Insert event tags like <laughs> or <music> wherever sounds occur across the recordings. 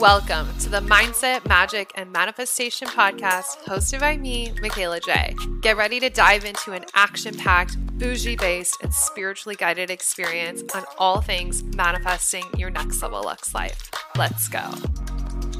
Welcome to the Mindset, Magic, and Manifestation podcast hosted by me, Mikayla Jai. Get ready to dive into an action packed, bougie based, and spiritually guided experience on all things manifesting your next level Lux life. Let's go.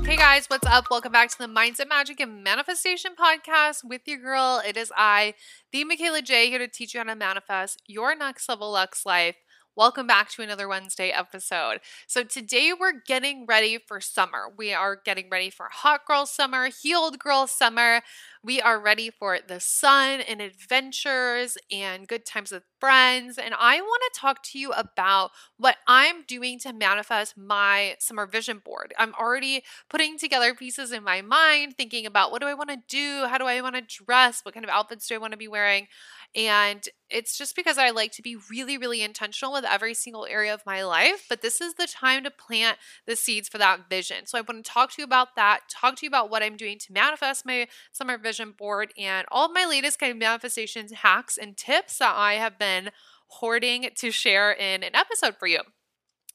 Hey guys, what's up? Welcome back to the Mindset, Magic, and Manifestation podcast with your girl. It is I, the Mikayla Jai, here to teach you how to manifest your next level Lux life Welcome back to another Wednesday episode. So, today we're getting ready for summer. We are getting ready for hot girl summer, healed girl summer. We are ready for the sun and adventures and good times with friends. And I want to talk to you about what I'm doing to manifest my summer vision board. I'm already putting together pieces in my mind, thinking about what do I want to do? How do I want to dress? What kind of outfits do I want to be wearing? And it's just because I like to be really, really intentional with every single area of my life. But this is the time to plant the seeds for that vision. So I want to talk to you about that, talk to you about what I'm doing to manifest my summer vision board and all of my latest kind of manifestations, hacks, and tips that I have been hoarding to share in an episode for you.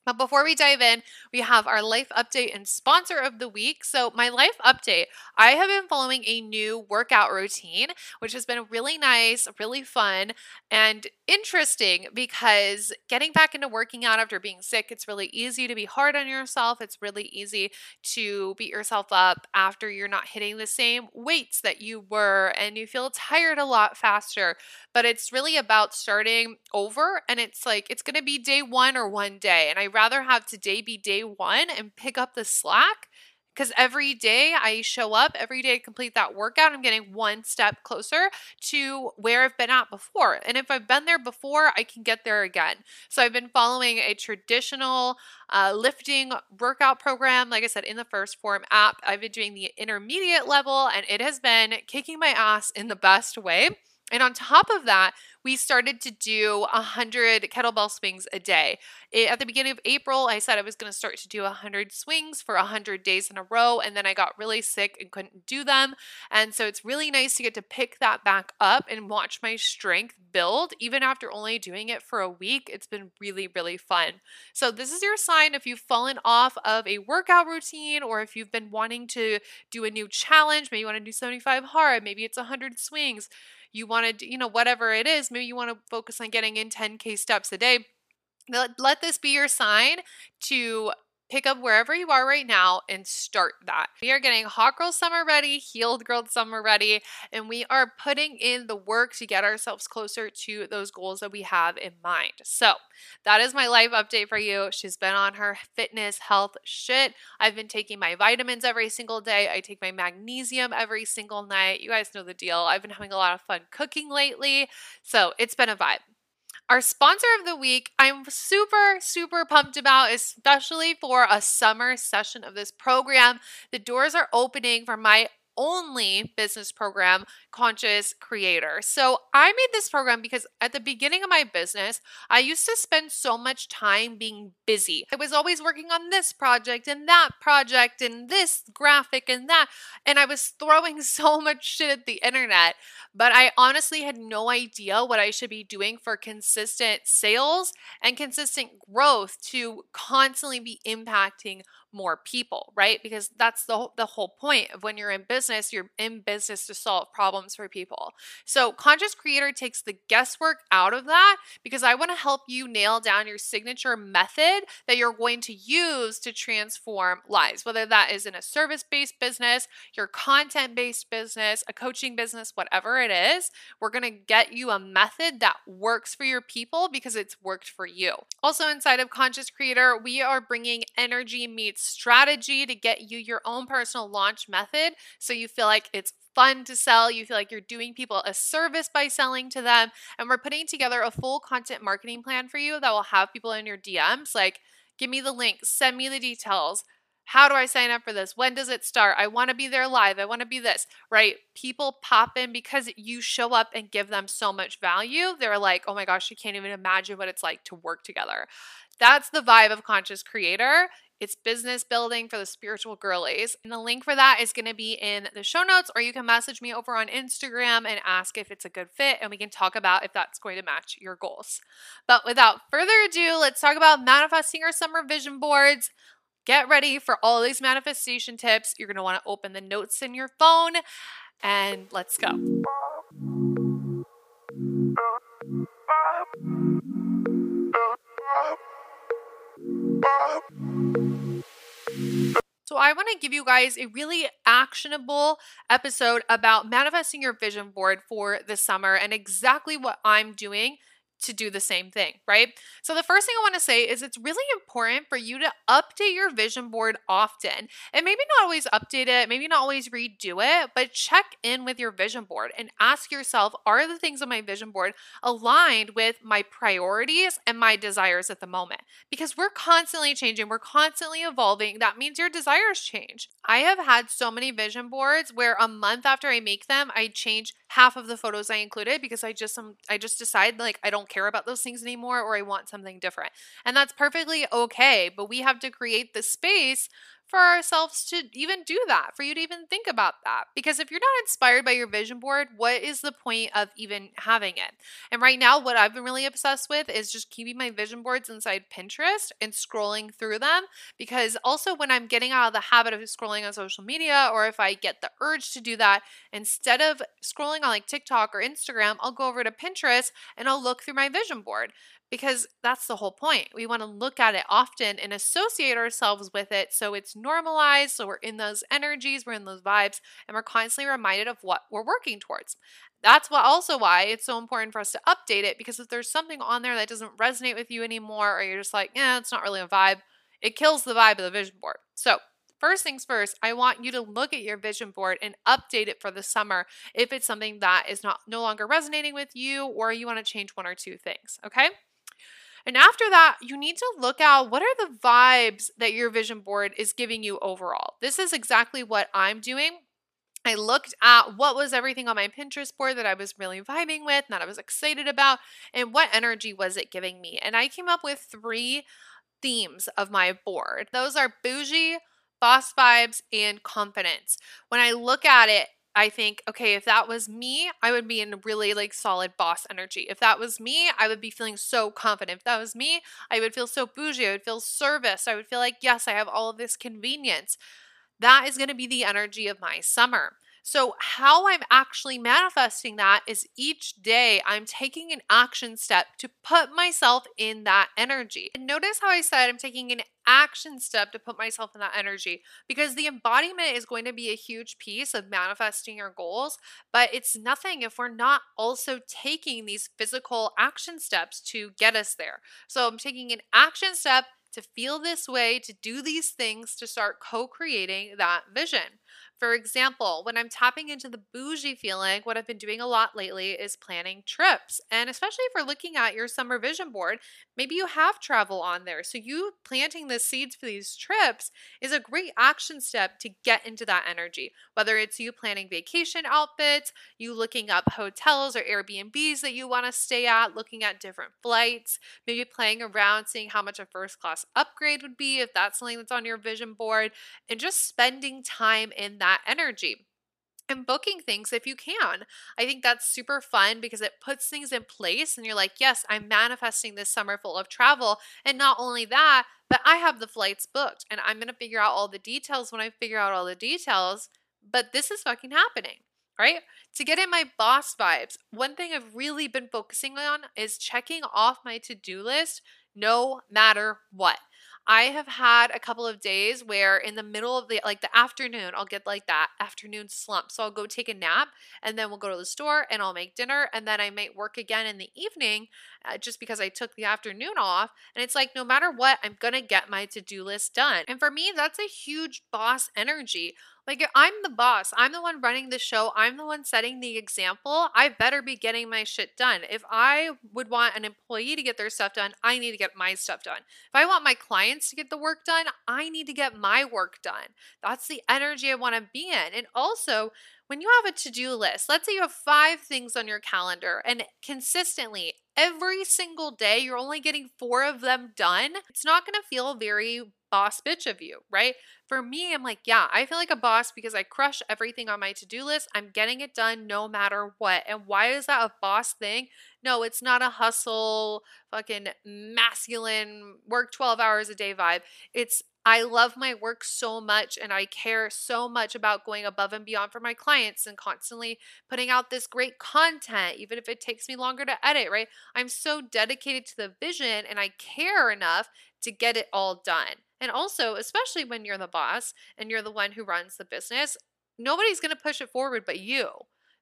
But before we dive in, we have our life update and sponsor of the week. So, my life update, I have been following a new workout routine, which has been really nice, really fun, and interesting because getting back into working out after being sick, it's really easy to be hard on yourself. It's really easy to beat yourself up after you're not hitting the same weights that you were and you feel tired a lot faster. But it's really about starting over, and it's like it's going to be day one or one day. And I'd rather have today be day one and pick up the slack because every day I show up, every day I complete that workout, I'm getting one step closer to where I've been at before. And if I've been there before, I can get there again. So I've been following a traditional uh, lifting workout program, like I said, in the 1st Phorm app. I've been doing the intermediate level, and it has been kicking my ass in the best way. And on top of that, we started to do 100 kettlebell swings a day. It, at the beginning of April, I said I was going to start to do 100 swings for 100 days in a row, and then I got really sick and couldn't do them. And so it's really nice to get to pick that back up and watch my strength build, even after only doing it for a week. It's been really, really fun. So, this is your sign if you've fallen off of a workout routine or if you've been wanting to do a new challenge. Maybe you want to do 75 hard, maybe it's 100 swings you want to, you know, whatever it is, maybe you want to focus on getting in 10K steps a day. Let, let this be your sign to pick up wherever you are right now and start that. We are getting Hot Girl Summer ready, Healed Girl Summer ready, and we are putting in the work to get ourselves closer to those goals that we have in mind. So, that is my life update for you. She's been on her fitness, health shit. I've been taking my vitamins every single day. I take my magnesium every single night. You guys know the deal. I've been having a lot of fun cooking lately. So, it's been a vibe. Our sponsor of the week, I'm super, super pumped about, especially for a summer session of this program. The doors are opening for my only business program, Conscious Creator. So I made this program because at the beginning of my business, I used to spend so much time being busy. I was always working on this project and that project and this graphic and that. And I was throwing <laughs> so much shit at the internet, but I honestly had no idea what I should be doing for consistent sales and consistent growth to constantly be impacting more people, right? Because that's the the whole point of when you're in business, you're in business to solve problems for people. So, Conscious Creator takes the guesswork out of that because I want to help you nail down your signature method that you're going to use to transform lives, whether that is in a service-based business, your content-based business, a coaching business, whatever it is. We're going to get you a method that works for your people because it's worked for you. Also inside of Conscious Creator, we are bringing energy meets strategy to get you your own personal launch method so you feel like it's fun to sell. You feel like you're doing people a service by selling to them. And we're putting together a full content marketing plan for you that will have people in your DMs like, give me the link, send me the details. How do I sign up for this? When does it start? I want to be there live. I want to be this, right? People pop in because you show up and give them so much value. They're like, oh my gosh, you can't even imagine what it's like to work together. That's the vibe of Conscious Creator. It's business building for the spiritual girlies. And the link for that is going to be in the show notes, or you can message me over on Instagram and ask if it's a good fit, and we can talk about if that's going to match your goals. But without further ado, let's talk about manifesting our summer vision boards. get ready for all these manifestation tips. You're going to want to open the notes in your phone and let's go. So, I want to give you guys a really actionable episode about manifesting your vision board for the summer and exactly what I'm doing to do the same thing, right? So, the first thing I want to say is it's really important for you to update your vision board often. And maybe not always update it, maybe not always redo it, but check in with your vision board and ask yourself are the things on my vision board aligned with my priorities and my desires at the moment? Because we're constantly changing, we're constantly evolving. That means your desires change. I have had so many vision boards where a month after I make them, I change half of the photos I included because I just um, I just decide like I don't care about those things anymore or I want something different. And that's perfectly okay, but we have to create the space for ourselves to even do that, for you to even think about that. Because if you're not inspired by your vision board, what is the point of even having it? And right now, what I've been really obsessed with is just keeping my vision boards inside Pinterest and scrolling through them. Because also, when I'm getting out of the habit of scrolling on social media, or if I get the urge to do that, instead of scrolling on like TikTok or Instagram, I'll go over to Pinterest and I'll look through my vision board because that's the whole point. We want to look at it often and associate ourselves with it so it's normalized, so we're in those energies, we're in those vibes, and we're constantly reminded of what we're working towards. That's what also why it's so important for us to update it because if there's something on there that doesn't resonate with you anymore or you're just like, yeah, it's not really a vibe, it kills the vibe of the vision board. So, First things first, I want you to look at your vision board and update it for the summer if it's something that is not no longer resonating with you or you want to change one or two things, okay? And after that, you need to look at what are the vibes that your vision board is giving you overall. This is exactly what I'm doing. I looked at what was everything on my Pinterest board that I was really vibing with that I was excited about, and what energy was it giving me. And I came up with three themes of my board. Those are bougie, boss vibes, and confidence. When I look at it, I think, okay, if that was me, I would be in really like solid boss energy. If that was me, I would be feeling so confident. If that was me, I would feel so bougie. I would feel service. I would feel like, yes, I have all of this convenience. That is going to be the energy of my summer. So, how I'm actually manifesting that is each day I'm taking an action step to put myself in that energy. And notice how I said I'm taking an action step to put myself in that energy because the embodiment is going to be a huge piece of manifesting your goals, but it's nothing if we're not also taking these physical action steps to get us there. So, I'm taking an action step to feel this way, to do these things, to start co creating that vision. For example, when I'm tapping into the bougie feeling, what I've been doing a lot lately is planning trips. And especially if we're looking at your summer vision board, maybe you have travel on there. So, you planting the seeds for these trips is a great action step to get into that energy. Whether it's you planning vacation outfits, you looking up hotels or Airbnbs that you want to stay at, looking at different flights, maybe playing around, seeing how much a first class upgrade would be if that's something that's on your vision board, and just spending time in that that energy and booking things if you can. I think that's super fun because it puts things in place and you're like, yes, I'm manifesting this summer full of travel. And not only that, but I have the flights booked and I'm going to figure out all the details when I figure out all the details. But this is fucking happening, right? To get in my boss vibes, one thing I've really been focusing on is checking off my to do list no matter what. I have had a couple of days where in the middle of the like the afternoon, I'll get like that afternoon slump. So I'll go take a nap and then we'll go to the store and I'll make dinner and then I might work again in the evening uh, just because I took the afternoon off. And it's like no matter what, I'm going to get my to-do list done. And for me, that's a huge boss energy. Like, I'm the boss. I'm the one running the show. I'm the one setting the example. I better be getting my shit done. If I would want an employee to get their stuff done, I need to get my stuff done. If I want my clients to get the work done, I need to get my work done. That's the energy I want to be in. And also, when you have a to do list, let's say you have five things on your calendar and consistently every single day you're only getting four of them done, it's not going to feel very boss bitch of you, right? For me, I'm like, yeah, I feel like a boss because I crush everything on my to do list. I'm getting it done no matter what. And why is that a boss thing? No, it's not a hustle, fucking masculine, work 12 hours a day vibe. It's I love my work so much and I care so much about going above and beyond for my clients and constantly putting out this great content, even if it takes me longer to edit, right? I'm so dedicated to the vision and I care enough to get it all done. And also, especially when you're the boss and you're the one who runs the business, nobody's going to push it forward but you.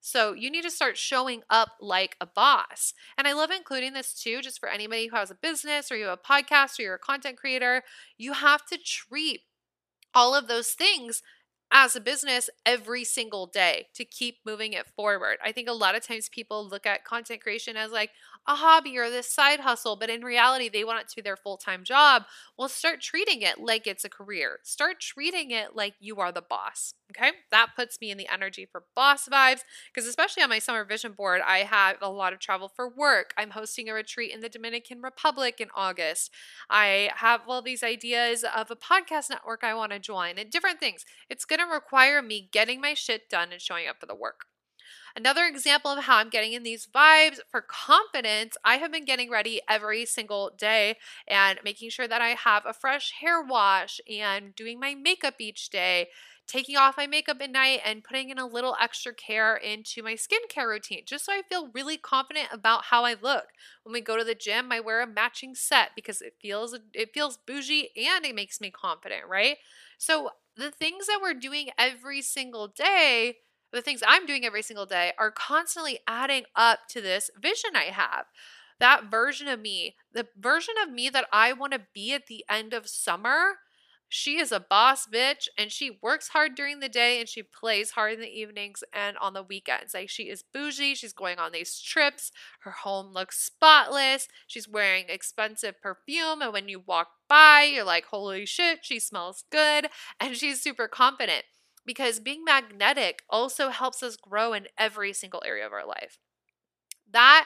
So you need to start showing up like a boss. And I love including this too, just for anybody who has a business or you have a podcast or you're a content creator. You have to treat all of those things as a business every single day to keep moving it forward. I think a lot of times people look at content creation as like a hobby or this side hustle, but in reality, they want it to be their full time job. Well, start treating it like it's a career. Start treating it like you are the boss. Okay. That puts me in the energy for boss vibes because, especially on my summer vision board, I have a lot of travel for work. I'm hosting a retreat in the Dominican Republic in August. I have all these ideas of a podcast network I want to join and different things. It's going to require me getting my shit done and showing up for the work. Another example of how I'm getting in these vibes for confidence, I have been getting ready every single day and making sure that I have a fresh hair wash and doing my makeup each day taking off my makeup at night and putting in a little extra care into my skincare routine just so I feel really confident about how I look. When we go to the gym, I wear a matching set because it feels it feels bougie and it makes me confident, right? So the things that we're doing every single day, the things I'm doing every single day are constantly adding up to this vision I have. That version of me, the version of me that I want to be at the end of summer she is a boss bitch and she works hard during the day and she plays hard in the evenings and on the weekends. Like she is bougie, she's going on these trips, her home looks spotless, she's wearing expensive perfume, and when you walk by, you're like, holy shit, she smells good, and she's super confident because being magnetic also helps us grow in every single area of our life. That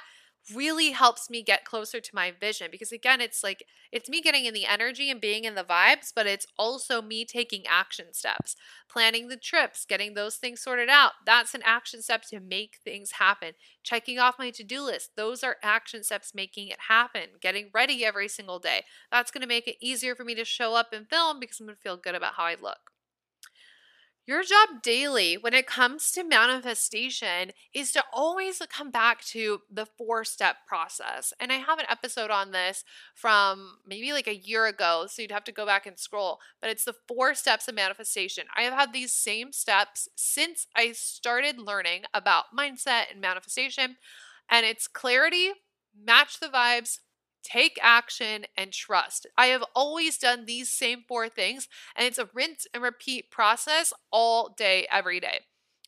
really helps me get closer to my vision because again it's like it's me getting in the energy and being in the vibes but it's also me taking action steps planning the trips getting those things sorted out. That's an action step to make things happen. Checking off my to-do list those are action steps making it happen getting ready every single day. That's going to make it easier for me to show up and film because i'm going to feel good about how i look your job daily when it comes to manifestation is to always come back to the four step process. And I have an episode on this from maybe like a year ago, so you'd have to go back and scroll, but it's the four steps of manifestation. I have had these same steps since I started learning about mindset and manifestation, and it's clarity, match the vibes, take action, and trust. I have always done these same four things, and it's a rinse and repeat process all day, every day.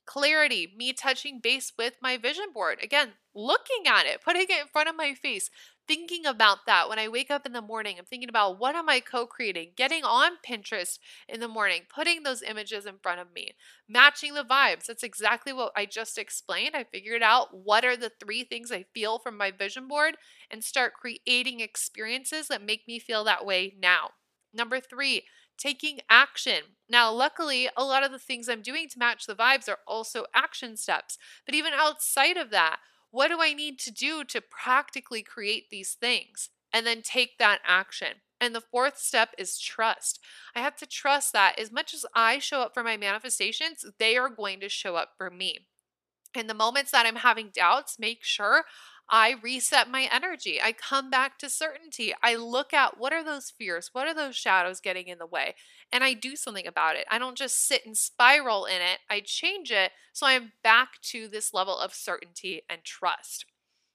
Clarity, me touching base with my vision board. Again, looking at it, putting it in front of my face, thinking about that when I wake up in the morning. I'm thinking about what am I co creating, getting on Pinterest in the morning, putting those images in front of me, matching the vibes. That's exactly what I just explained. I figured out what are the three things I feel from my vision board and start creating experiences that make me feel that way now. Number three, taking action. Now, luckily, a lot of the things I'm doing to match the vibes are also action steps. But even outside of that, what do I need to do to practically create these things? And then take that action. And the fourth step is trust. I have to trust that as much as I show up for my manifestations, they are going to show up for me. In the moments that I'm having doubts, make sure I reset my energy. I come back to certainty. I look at what are those fears? What are those shadows getting in the way? And I do something about it. I don't just sit and spiral in it, I change it so I'm back to this level of certainty and trust.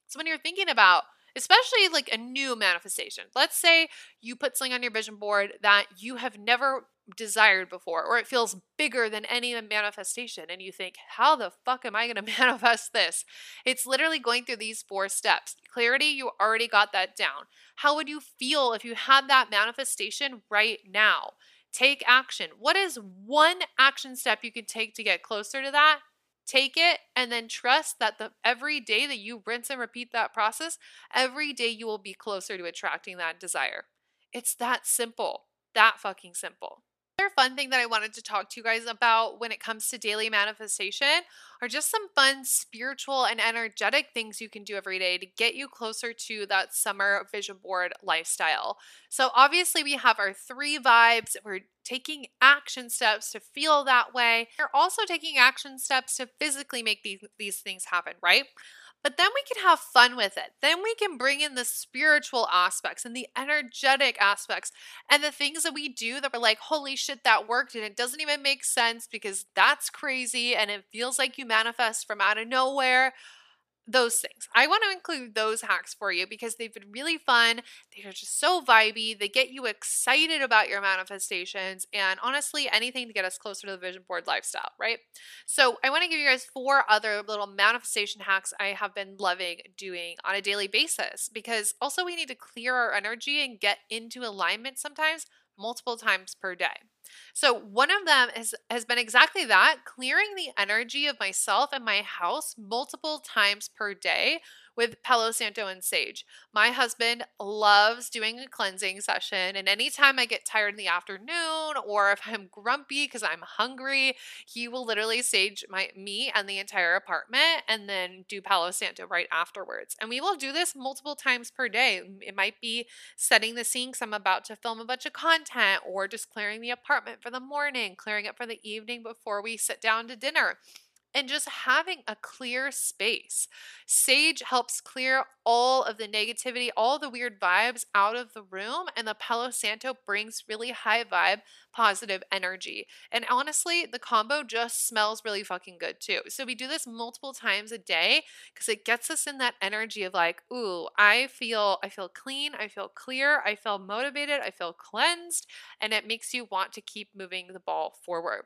So when you're thinking about especially like a new manifestation. Let's say you put something on your vision board that you have never desired before, or it feels bigger than any manifestation, and you think, how the fuck am I going <laughs> to manifest this? It's literally going through these four steps. Clarity, you already got that down. How would you feel if you had that manifestation right now? Take action. What is one action step you can take to get closer to that? Take it and then trust that the every day that you rinse and repeat that process, every day you will be closer to attracting that desire. It's that simple. That fucking simple. Another fun thing that I wanted to talk to you guys about when it comes to daily manifestation are just some fun spiritual and energetic things you can do every day to get you closer to that summer vision board lifestyle. So, obviously, we have our three vibes. We're taking action steps to feel that way. You're also taking action steps to physically make these, these things happen, right? But then we can have fun with it. Then we can bring in the spiritual aspects and the energetic aspects and the things that we do that we're like, holy shit, that worked. And it doesn't even make sense because that's crazy and it feels like you manifest from out of nowhere those things. I want to include those hacks for you because they've been really fun. They are just so vibey. They get you excited about your manifestations and honestly, anything to get us closer to the vision board lifestyle, right? So, I want to give you guys four other little manifestation hacks I have been loving doing on a daily basis because also we need to clear our energy and get into alignment sometimes multiple times per day. So one of them has, has been exactly that clearing the energy of myself and my house multiple times per day with Palo Santo and Sage. My husband loves doing a cleansing session, and anytime I get tired in the afternoon or if I'm grumpy because I'm hungry, he will literally sage my me and the entire apartment and then do Palo Santo right afterwards. And we will do this multiple times per day. It might be setting the scene because I'm about to film a bunch of content or just clearing the apartment for the morning, clearing it for the evening before we sit down to dinner and just having a clear space. Sage helps clear all of the negativity, all the weird vibes out of the room, and the Palo Santo brings really high vibe, positive energy. And honestly, the combo just smells really fucking good too. So we do this multiple times a day because it gets us in that energy of like, ooh, I feel I feel clean, I feel clear, I feel motivated, I feel cleansed, and it makes you want to keep moving the ball forward.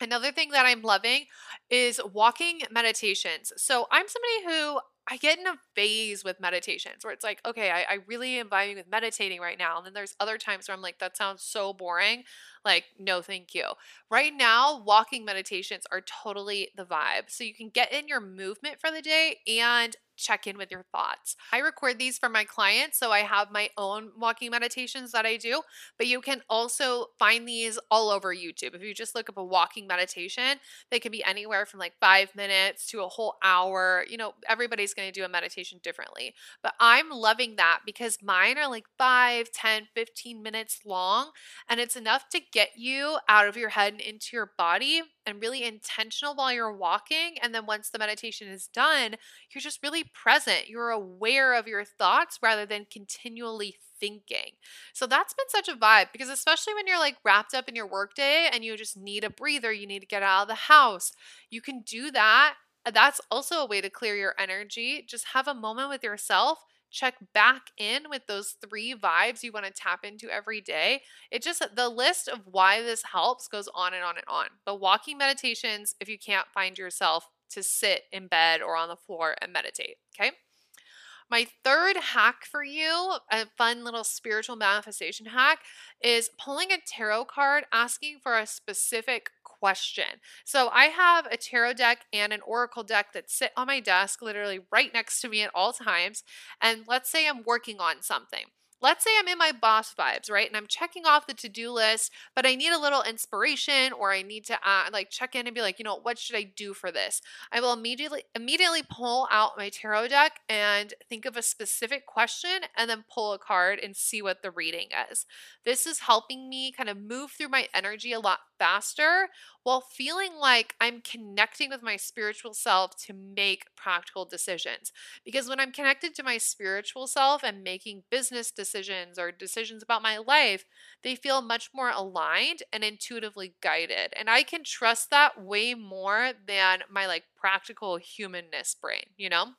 Another thing that I'm loving is walking meditations. So I'm somebody who I get in a phase with meditations where it's like, okay, I, I, really am vibing with meditating right now. And then there's other times where I'm like, that sounds so boring. Like, no, thank you. Right now, walking meditations are totally the vibe. So you can get in your movement for the day and check in with your thoughts. I record these for my clients, so I have my own walking meditations that I do, but you can also find these all over YouTube. If you just look up a walking meditation, they can be anywhere from like five minutes to a whole hour. You know, everybody's going to do a meditation differently, but I'm loving that because mine are like 5, 10, 15 minutes long, and it's enough to get you out of your head and into your body and really intentional while you're walking. And then once the meditation is done, you're just really present. You're aware of your thoughts rather than continually thinking. So that's been such a vibe because, especially when you're like wrapped up in your workday and you just need a breather, you need to get out of the house, you can do that. That's also a way to clear your energy. Just have a moment with yourself check back in with those three vibes you want to tap into every day. It just, the list of why this helps goes on and on and on. But walking meditations, if you can't find yourself to sit in bed or on the floor and meditate, okay? My third hack for you, a fun little spiritual manifestation hack, is pulling a tarot card asking for a specific question. So I have a tarot deck and an oracle deck that sit on my desk, literally right next to me at all times. And let's say I'm working on something let's say I'm in my boss vibes, right? And I'm checking off the to do list, but I need a little inspiration or I need to uh, like check in and be like, you know, what should I do for this? I will immediately immediately pull out my tarot deck and think of a specific question and then pull a card and see what the reading is. This is helping me kind of move through my energy a lot faster while feeling like I'm connecting with my spiritual self to make practical decisions. Because when I'm connected to my spiritual self and making business decisions or decisions about my life, they feel much more aligned and intuitively guided. And I can trust that way more than my like practical humanness brain, you know?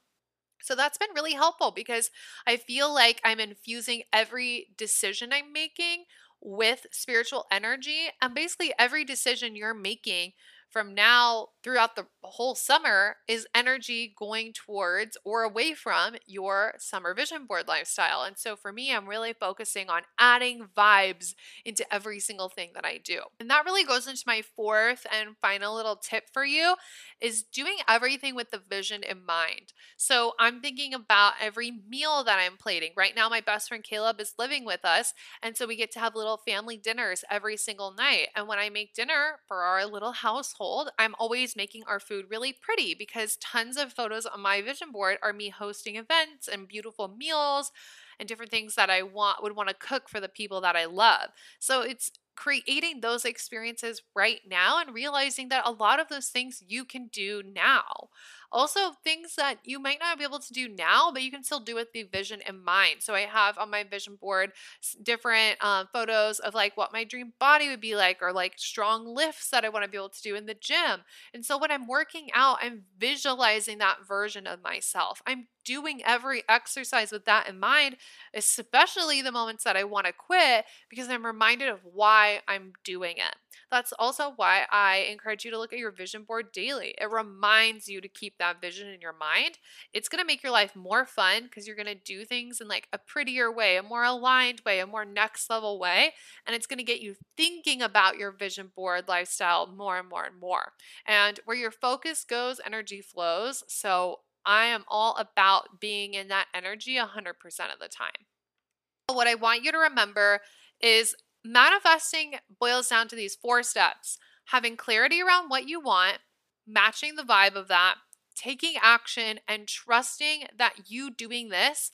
So that's been really helpful because I feel like I'm infusing every decision I'm making with spiritual energy. And basically, every decision you're making from now throughout the whole summer is energy going towards or away from your summer vision board lifestyle. And so for me, I'm really focusing on adding vibes into every single thing that I do. And that really goes into my fourth and final little tip for you is doing everything with the vision in mind. So I'm thinking about every meal that I'm plating. Right now my best friend Caleb is living with us, and so we get to have little family dinners every single night. And when I make dinner for our little household household, I'm always making our food really pretty because tons of photos on my vision board are me hosting events and beautiful meals and different things that I want would want to cook for the people that I love. So it's creating those experiences right now and realizing that a lot of those things you can do now. Also, things that you might not be able to do now, but you can still do with the vision in mind. So, I have on my vision board different uh, photos of like what my dream body would be like, or like strong lifts that I want to be able to do in the gym. And so, when I'm working out, I'm visualizing that version of myself. I'm doing every exercise with that in mind, especially the moments that I want to quit, because I'm reminded of why I'm doing it. That's also why I encourage you to look at your vision board daily. It reminds you to keep that vision in your mind. It's going to make your life more fun because you're going to do things in like a prettier way, a more aligned way, a more next level way. And it's going to get you thinking about your vision board lifestyle more and more and more. And where your focus goes, energy flows. So I am all about being in that energy 100% of the time. What I want you to remember is manifesting boils down to these four steps having clarity around what you want, matching the vibe of that, taking action, and trusting that you doing this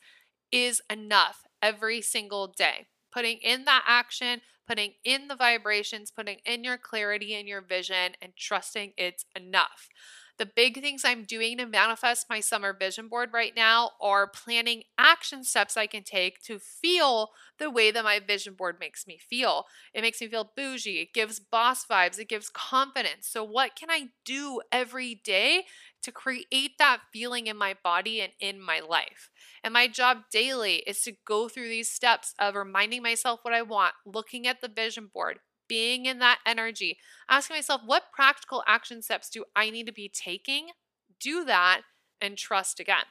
is enough every single day. Putting in that action, putting in the vibrations, putting in your clarity and your vision, and trusting it's enough. The big things I'm doing to manifest my summer vision board right now are planning action steps I can take to feel the way that my vision board makes me feel. It makes me feel bougie, it gives boss vibes, it gives confidence. So, what can I do every day to create that feeling in my body and in my life? And my job daily is to go through these steps of reminding myself what I want, looking at the vision board, being in that energy, asking myself, what practical action steps do I need to be taking? Do that and trust again.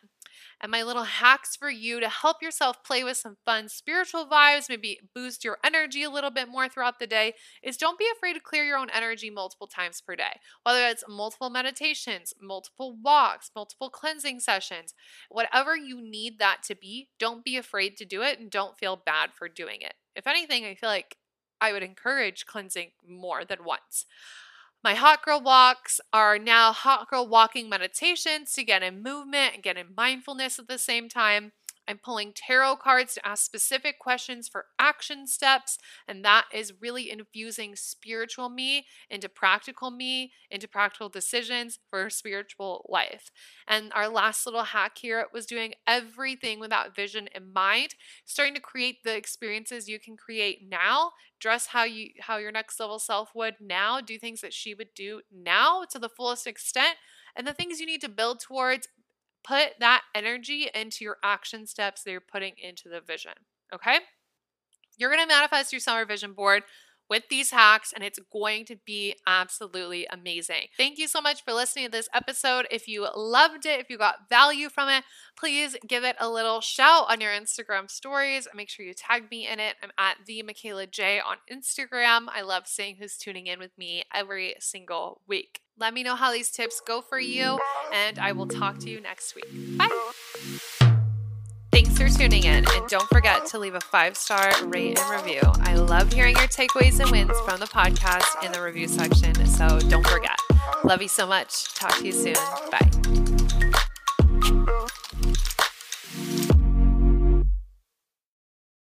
And my little hacks for you to help yourself play with some fun spiritual vibes, maybe boost your energy a little bit more throughout the day, is don't be afraid to clear your own energy multiple times per day. Whether it's multiple meditations, multiple walks, multiple cleansing sessions, whatever you need that to be, don't be afraid to do it and don't feel bad for doing it. If anything, I feel like I would encourage cleansing more than once. My hot girl walks are now hot girl walking meditations to get in movement and get in mindfulness at the same time. I'm pulling tarot cards to ask specific questions for action steps, and that is really infusing spiritual me into practical me, into practical decisions for spiritual life. And our last little hack here was doing everything without vision in mind, starting to create the experiences you can create now, dress how you how your next level self would now, do things that she would do now to the fullest extent. And the things you need to build towards, put that energy into your action steps that you're putting into the vision. Okay? You're going to manifest your summer vision board with these hacks, and it's going to be absolutely amazing. Thank you so much for listening to this episode. If you loved it, if you got value from it, please give it a little shout on your Instagram stories. Make sure you tag me in it. I'm at the Mikayla Jai on Instagram. I love seeing who's tuning in with me every single week. Let me know how these tips go for you, and I will talk to you next week. Bye. For tuning in, and don't forget to leave a five star rate and review. I love hearing your takeaways and wins from the podcast in the review section, so don't forget. Love you so much. Talk to you soon. Bye.